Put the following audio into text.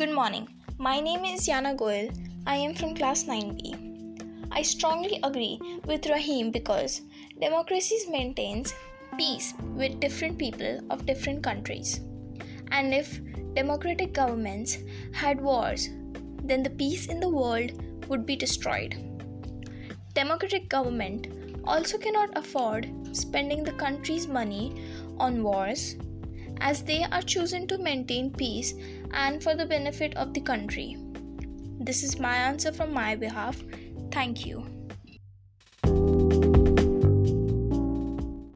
Good morning. My name is Yana Goel. I am from class 9B. I strongly agree with Rahim because democracy maintains peace with different people of different countries. And if democratic governments had wars, then the peace in the world would be destroyed. Democratic government also cannot afford spending the country's money on wars as they are chosen to maintain peace and for the benefit of the country. This is my answer from my behalf. Thank you.